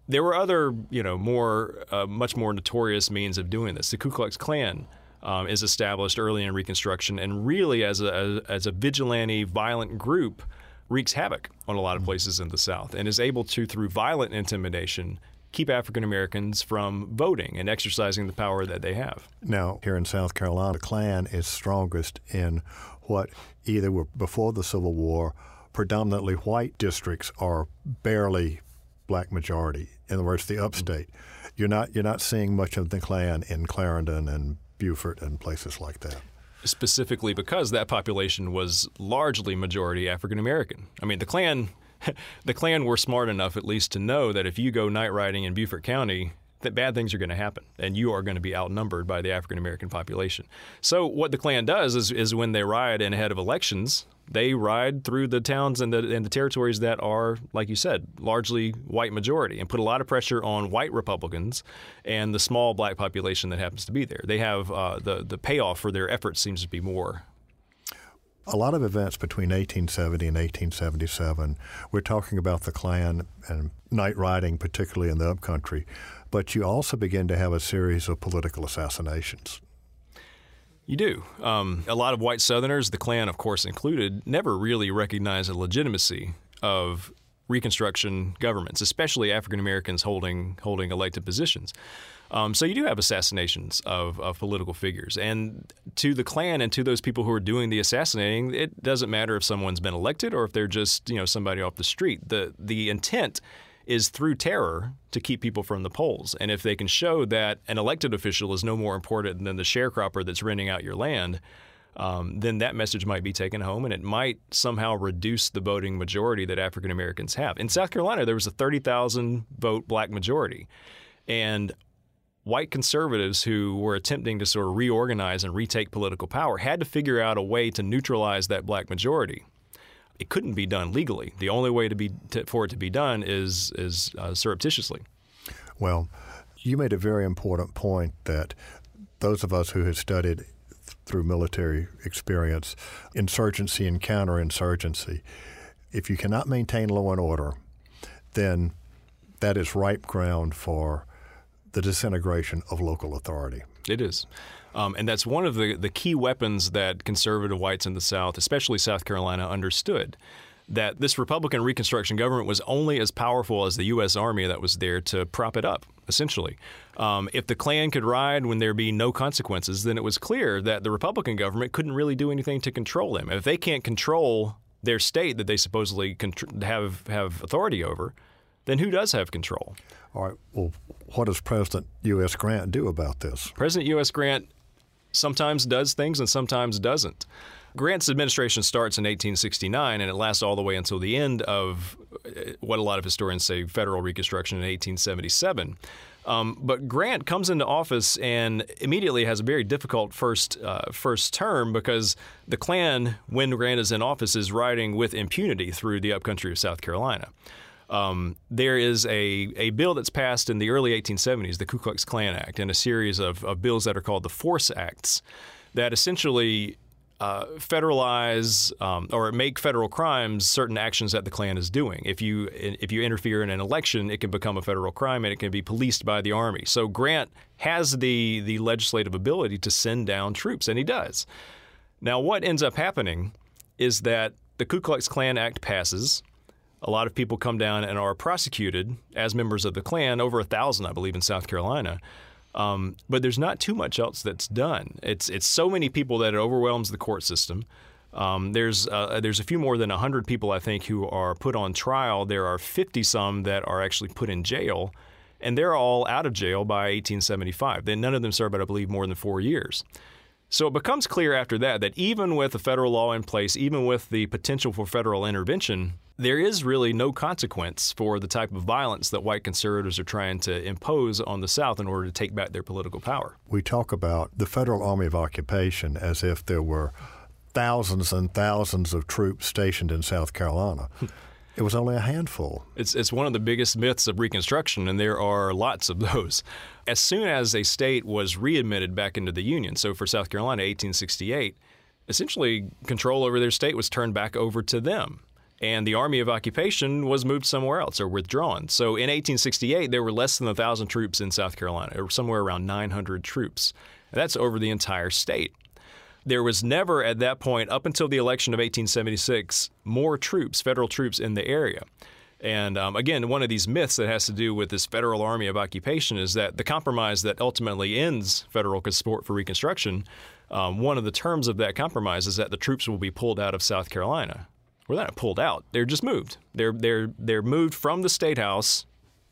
There were other, you know, more, uh, much more notorious means of doing this. The Ku Klux Klan um, is established early in Reconstruction, and really as a, as a vigilante, violent group, wreaks havoc on a lot of places in the South, and is able to, through violent intimidation, keep African Americans from voting and exercising the power that they have. Now, here in South Carolina, the Klan is strongest in what either were before the Civil War predominantly white districts or barely black majority. In other words, the upstate. You're not you're not seeing much of the Klan in Clarendon and Beaufort and places like that. Specifically because that population was largely majority African American. I mean, the Klan the Klan were smart enough, at least, to know that if you go night riding in Beaufort County, that bad things are going to happen, and you are going to be outnumbered by the African American population. So, what the Klan does is, is when they ride in ahead of elections, they ride through the towns and the, and the territories that are, like you said, largely white majority, and put a lot of pressure on white Republicans and the small black population that happens to be there. They have uh, the the payoff for their efforts seems to be more a lot of events between 1870 and 1877. We're talking about the Klan and night riding, particularly in the upcountry, but you also begin to have a series of political assassinations. You do. Um, a lot of white Southerners, the Klan, of course, included, never really recognized the legitimacy of Reconstruction governments, especially African Americans holding holding elected positions. Um, so you do have assassinations of, of, political figures, and to the Klan and to those people who are doing the assassinating, it doesn't matter if someone's been elected or if they're just you know somebody off the street. the The intent is through terror to keep people from the polls, and if they can show that an elected official is no more important than the sharecropper that's renting out your land. Um, then that message might be taken home and it might somehow reduce the voting majority that African Americans have. In South Carolina, there was a 30,000 vote black majority. And white conservatives who were attempting to sort of reorganize and retake political power had to figure out a way to neutralize that black majority. It couldn't be done legally. The only way to be to, for it to be done is is uh, surreptitiously. Well, you made a very important point that those of us who have studied through military experience insurgency and counterinsurgency, if you cannot maintain law and order, then that is ripe ground for the disintegration of local authority. It is. Um, and that's one of the, the key weapons that conservative whites in the South, especially South Carolina, understood. That this Republican Reconstruction government was only as powerful as the U.S. Army that was there to prop it up, essentially. Um, if the Klan could ride when there be no consequences, then it was clear that the Republican government couldn't really do anything to control them. If they can't control their state that they supposedly have, have authority over, then who does have control? All right. Well, what does President U.S. Grant do about this? President U.S. Grant sometimes does things and sometimes doesn't. Grant's administration starts in 1869 and it lasts all the way until the end of uh, what a lot of historians say federal reconstruction in 1877. Um, but Grant comes into office and immediately has a very difficult first uh, first term because the Klan, when Grant is in office, is riding with impunity through the upcountry of South Carolina. Um, there is a, a bill that's passed in the early 1870s, the Ku Klux Klan Act, and a series of, of bills that are called the Force Acts that essentially uh, federalize um, or make federal crimes certain actions that the Klan is doing. If you if you interfere in an election, it can become a federal crime and it can be policed by the army. So Grant has the the legislative ability to send down troops, and he does. Now, what ends up happening is that the Ku Klux Klan Act passes a lot of people come down and are prosecuted as members of the Klan, over a thousand, I believe, in South Carolina. Um, but there's not too much else that's done. It's it's so many people that it overwhelms the court system. Um, there's uh, there's a few more than hundred people I think who are put on trial. There are 50 some that are actually put in jail, and they're all out of jail by 1875. Then none of them serve, but I believe, more than four years. So it becomes clear after that that even with a federal law in place, even with the potential for federal intervention, there is really no consequence for the type of violence that white conservatives are trying to impose on the South in order to take back their political power. We talk about the Federal Army of Occupation as if there were thousands and thousands of troops stationed in South Carolina. It was only a handful. It's, it's one of the biggest myths of Reconstruction, and there are lots of those. As soon as a state was readmitted back into the Union, so for South Carolina, 1868, essentially control over their state was turned back over to them and the Army of Occupation was moved somewhere else or withdrawn. So in 1868, there were less than 1,000 troops in South Carolina, or somewhere around 900 troops. And that's over the entire state. There was never at that point, up until the election of 1876, more troops, federal troops in the area. And um, again, one of these myths that has to do with this federal army of occupation is that the compromise that ultimately ends federal support for Reconstruction, um, one of the terms of that compromise is that the troops will be pulled out of South Carolina. Well, they're not pulled out; they're just moved. They're they're they're moved from the state house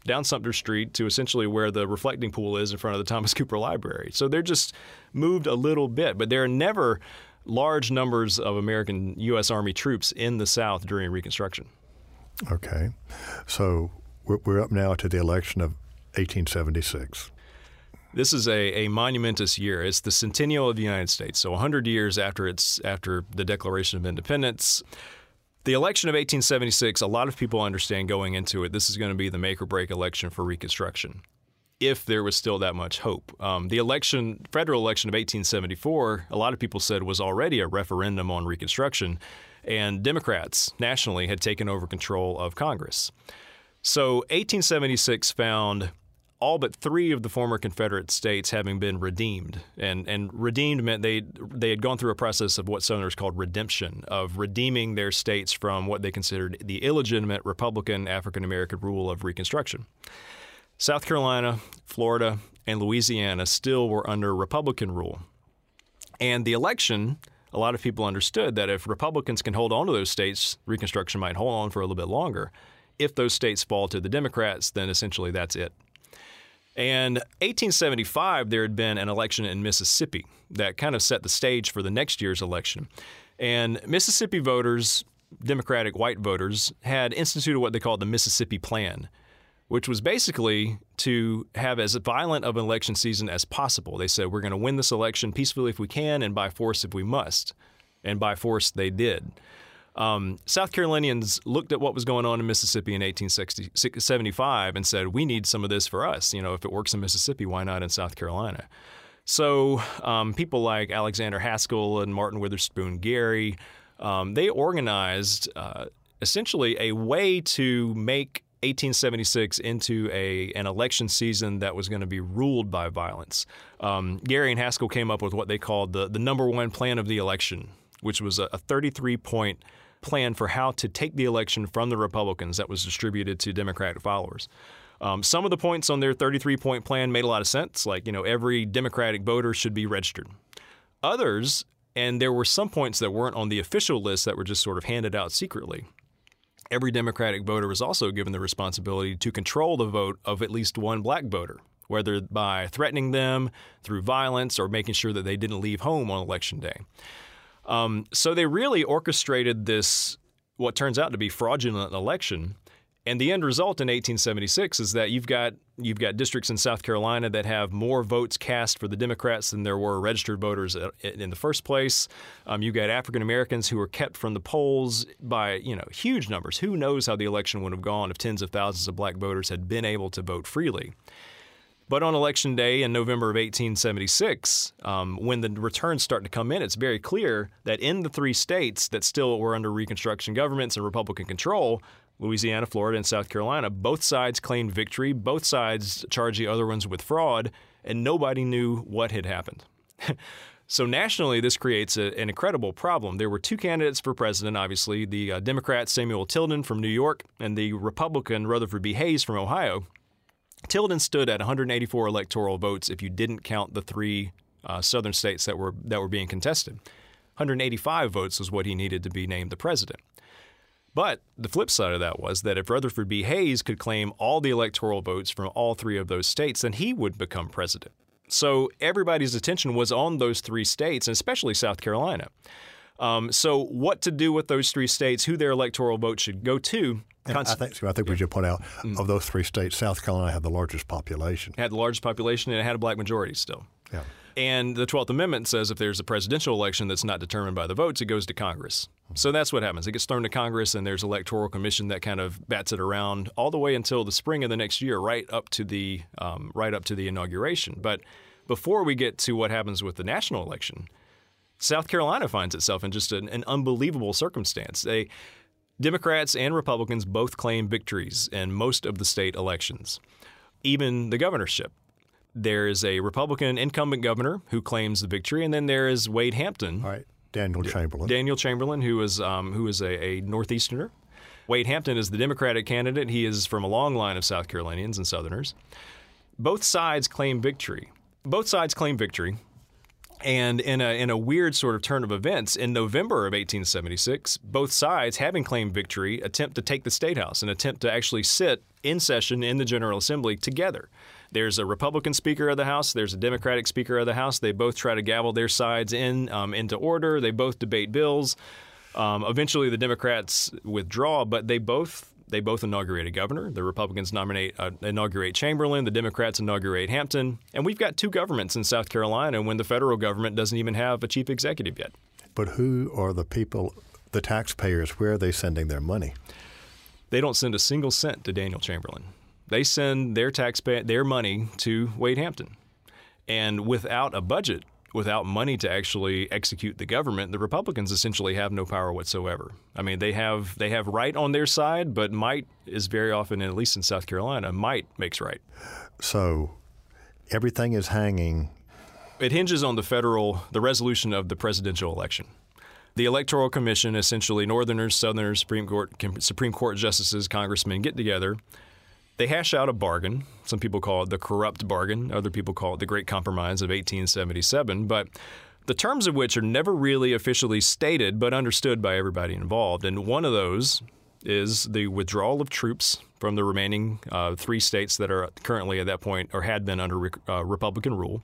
down Sumter Street to essentially where the reflecting pool is in front of the Thomas Cooper Library. So they're just moved a little bit, but there are never large numbers of American U.S. Army troops in the South during Reconstruction. Okay. So we're up now to the election of 1876. This is a, a monumentous year. It's the centennial of the United States. So 100 years after it's after the Declaration of Independence. The election of 1876, a lot of people understand going into it, this is going to be the make or break election for Reconstruction, if there was still that much hope. Um, the election, federal election of 1874, a lot of people said was already a referendum on Reconstruction, and Democrats nationally had taken over control of Congress. So 1876 found all but three of the former Confederate states having been redeemed. And, and redeemed meant they, they had gone through a process of what Southerners called redemption, of redeeming their states from what they considered the illegitimate Republican African American rule of Reconstruction. South Carolina, Florida, and Louisiana still were under Republican rule. And the election, a lot of people understood that if Republicans can hold on to those states, Reconstruction might hold on for a little bit longer. If those states fall to the Democrats, then essentially that's it. And 1875, there had been an election in Mississippi that kind of set the stage for the next year's election. And Mississippi voters, Democratic white voters, had instituted what they called the Mississippi Plan, which was basically to have as violent of an election season as possible. They said, we're going to win this election peacefully if we can and by force if we must. And by force, they did. Um, South Carolinians looked at what was going on in Mississippi in 1875 and said, "We need some of this for us. You know, if it works in Mississippi, why not in South Carolina?" So um, people like Alexander Haskell and Martin Witherspoon Gary, um, they organized uh, essentially a way to make 1876 into a an election season that was going to be ruled by violence. Um, Gary and Haskell came up with what they called the the number one plan of the election, which was a, a 33 point plan for how to take the election from the Republicans that was distributed to Democratic followers. Um, some of the points on their 33 point plan made a lot of sense, like, you know, every Democratic voter should be registered. Others, and there were some points that weren't on the official list that were just sort of handed out secretly. Every Democratic voter was also given the responsibility to control the vote of at least one black voter, whether by threatening them through violence or making sure that they didn't leave home on election day. Um, so they really orchestrated this, what turns out to be fraudulent election. And the end result in 1876 is that you've got you've got districts in South Carolina that have more votes cast for the Democrats than there were registered voters in the first place. Um, you've got African Americans who were kept from the polls by you know huge numbers. Who knows how the election would have gone if tens of thousands of black voters had been able to vote freely? But on election day in November of 1876, um, when the returns start to come in, it's very clear that in the three states that still were under Reconstruction governments and Republican control, Louisiana, Florida, and South Carolina, both sides claimed victory. Both sides charged the other ones with fraud, and nobody knew what had happened. so nationally, this creates a, an incredible problem. There were two candidates for president, obviously the uh, Democrat Samuel Tilden from New York and the Republican Rutherford B. Hayes from Ohio. Tilden stood at 184 electoral votes if you didn't count the three uh, southern states that were that were being contested. 185 votes was what he needed to be named the president. But the flip side of that was that if Rutherford B. Hayes could claim all the electoral votes from all three of those states, then he would become president. So everybody's attention was on those three states, and especially South Carolina. Um, so, what to do with those three states, who their electoral vote should go to? I think, I think we should point out mm. of those three states, South Carolina had the largest population. Had the largest population and it had a black majority still. Yeah. And the 12th Amendment says if there's a presidential election that's not determined by the votes, it goes to Congress. So that's what happens. It gets thrown to Congress, and there's electoral commission that kind of bats it around all the way until the spring of the next year, right up to the um, right up to the inauguration. But before we get to what happens with the national election, South Carolina finds itself in just an, an unbelievable circumstance. They Democrats and Republicans both claim victories in most of the state elections, even the governorship. There is a Republican incumbent governor who claims the victory, and then there is Wade Hampton. All right, Daniel Chamberlain. Daniel Chamberlain, who is um, who is a, a northeasterner. Wade Hampton is the Democratic candidate. He is from a long line of South Carolinians and Southerners. Both sides claim victory. Both sides claim victory. And in a, in a weird sort of turn of events, in November of 1876, both sides, having claimed victory, attempt to take the State House and attempt to actually sit in session in the General Assembly together. There's a Republican Speaker of the House. There's a Democratic Speaker of the House. They both try to gavel their sides in um, into order. They both debate bills. Um, eventually, the Democrats withdraw, but they both they both inaugurate a governor. The Republicans nominate uh, inaugurate Chamberlain. The Democrats inaugurate Hampton. And we've got two governments in South Carolina when the federal government doesn't even have a chief executive yet. But who are the people, the taxpayers? Where are they sending their money? They don't send a single cent to Daniel Chamberlain they send their taxpayer their money to Wade Hampton. And without a budget, without money to actually execute the government, the Republicans essentially have no power whatsoever. I mean, they have they have right on their side, but might is very often, at least in South Carolina, might makes right. So everything is hanging. It hinges on the federal the resolution of the presidential election. The Electoral Commission, essentially Northerners, Southerners, Supreme Court, Supreme Court justices, congressmen get together they hash out a bargain. Some people call it the corrupt bargain, other people call it the Great Compromise of 1877, but the terms of which are never really officially stated but understood by everybody involved. And one of those is the withdrawal of troops from the remaining uh, three states that are currently at that point or had been under uh, Republican rule.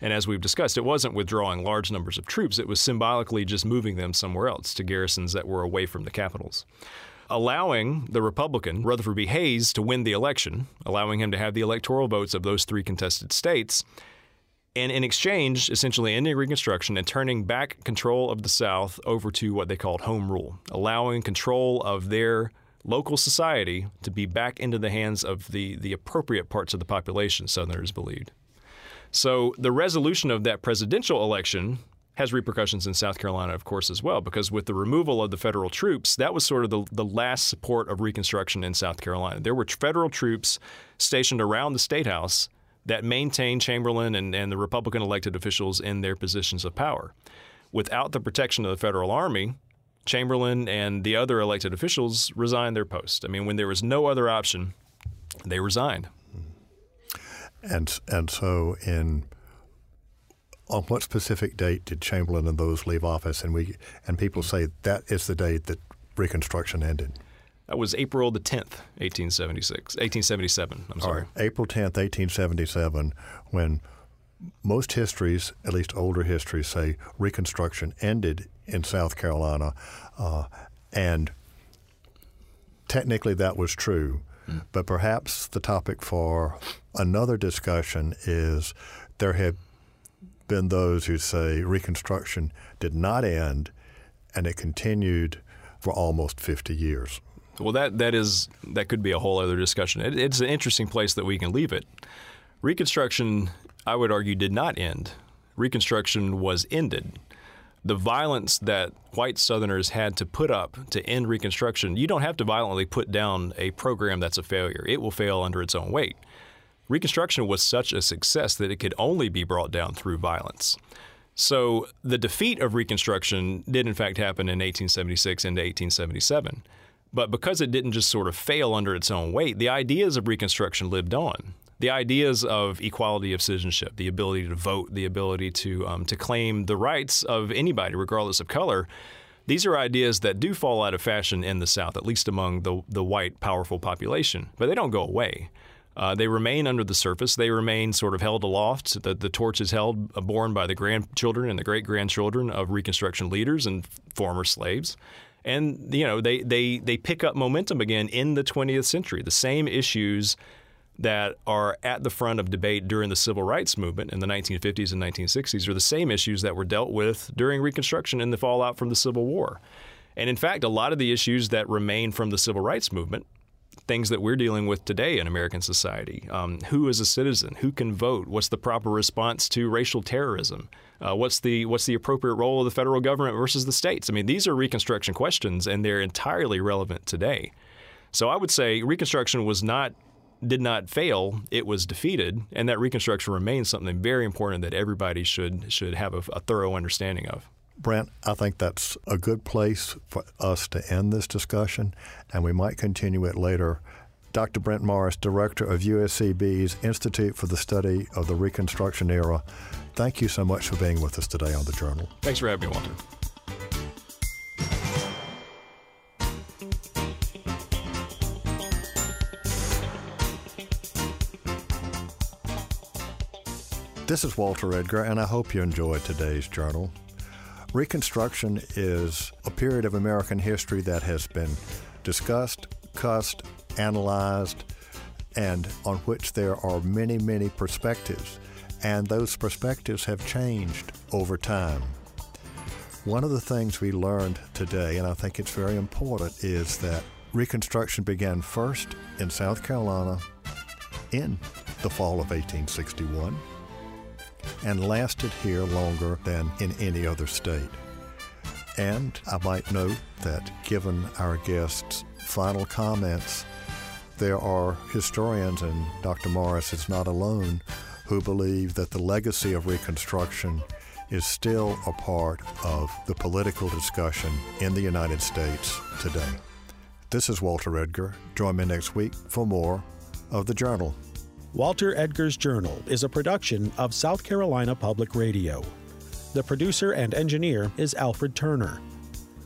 And as we've discussed, it wasn't withdrawing large numbers of troops, it was symbolically just moving them somewhere else to garrisons that were away from the capitals allowing the Republican, Rutherford B. Hayes, to win the election, allowing him to have the electoral votes of those three contested states. And in exchange, essentially ending Reconstruction and turning back control of the South over to what they called home rule, allowing control of their local society to be back into the hands of the, the appropriate parts of the population, Southerners believed. So the resolution of that presidential election has repercussions in South Carolina, of course, as well, because with the removal of the federal troops, that was sort of the, the last support of Reconstruction in South Carolina. There were federal troops stationed around the State House that maintained Chamberlain and, and the Republican elected officials in their positions of power. Without the protection of the federal army, Chamberlain and the other elected officials resigned their post. I mean, when there was no other option, they resigned. And and so in on what specific date did Chamberlain and those leave office? And we and people say that is the date that Reconstruction ended. That was April the 10th, 1876, 1877. I'm sorry. Right. April 10th, 1877, when most histories, at least older histories, say Reconstruction ended in South Carolina. Uh, and technically that was true. Mm. But perhaps the topic for another discussion is there had been those who say Reconstruction did not end and it continued for almost 50 years. Well, that that is that could be a whole other discussion. It, it's an interesting place that we can leave it. Reconstruction, I would argue, did not end. Reconstruction was ended. The violence that white Southerners had to put up to end Reconstruction, you don't have to violently put down a program that's a failure. It will fail under its own weight. Reconstruction was such a success that it could only be brought down through violence. So the defeat of Reconstruction did, in fact, happen in 1876 into 1877. But because it didn't just sort of fail under its own weight, the ideas of Reconstruction lived on. The ideas of equality of citizenship, the ability to vote, the ability to um, to claim the rights of anybody, regardless of color, these are ideas that do fall out of fashion in the South, at least among the the white powerful population, but they don't go away Uh, they remain under the surface. They remain sort of held aloft. The, the torch is held, uh, borne by the grandchildren and the great grandchildren of Reconstruction leaders and former slaves. And you know they, they they pick up momentum again in the 20th century. The same issues that are at the front of debate during the civil rights movement in the 1950s and 1960s are the same issues that were dealt with during Reconstruction and the fallout from the Civil War. And in fact, a lot of the issues that remain from the civil rights movement, things that we're dealing with today in American society um, who is a citizen? Who can vote? What's the proper response to racial terrorism? Uh, what's the what's the appropriate role of the federal government versus the states? I mean, these are Reconstruction questions, and they're entirely relevant today. So I would say Reconstruction was not did not fail, it was defeated, and that Reconstruction remains something very important that everybody should should have a, a thorough understanding of. Brent, I think that's a good place for us to end this discussion, and we might continue it later. Dr. Brent Morris, Director of USCB's Institute for the Study of the Reconstruction Era, thank you so much for being with us today on the Journal. Thanks for having me, Walter. This is Walter Edgar, and I hope you enjoyed today's journal. Reconstruction is a period of American history that has been discussed, cussed, analyzed, and on which there are many, many perspectives. And those perspectives have changed over time. One of the things we learned today, and I think it's very important, is that Reconstruction began first in South Carolina in the fall of 1861 and lasted here longer than in any other state. And I might note that given our guest's final comments, there are historians, and Dr. Morris is not alone, who believe that the legacy of Reconstruction is still a part of the political discussion in the United States today. This is Walter Edgar. Join me next week for more of the Journal. Walter Edgar's Journal is a production of South Carolina Public Radio. The producer and engineer is Alfred Turner.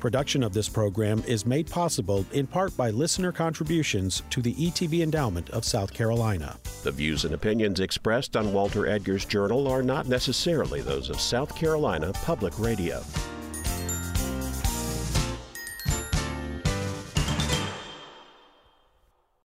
Production of this program is made possible in part by listener contributions to the ETV Endowment of South Carolina. The views and opinions expressed on Walter Edgar's Journal are not necessarily those of South Carolina Public Radio.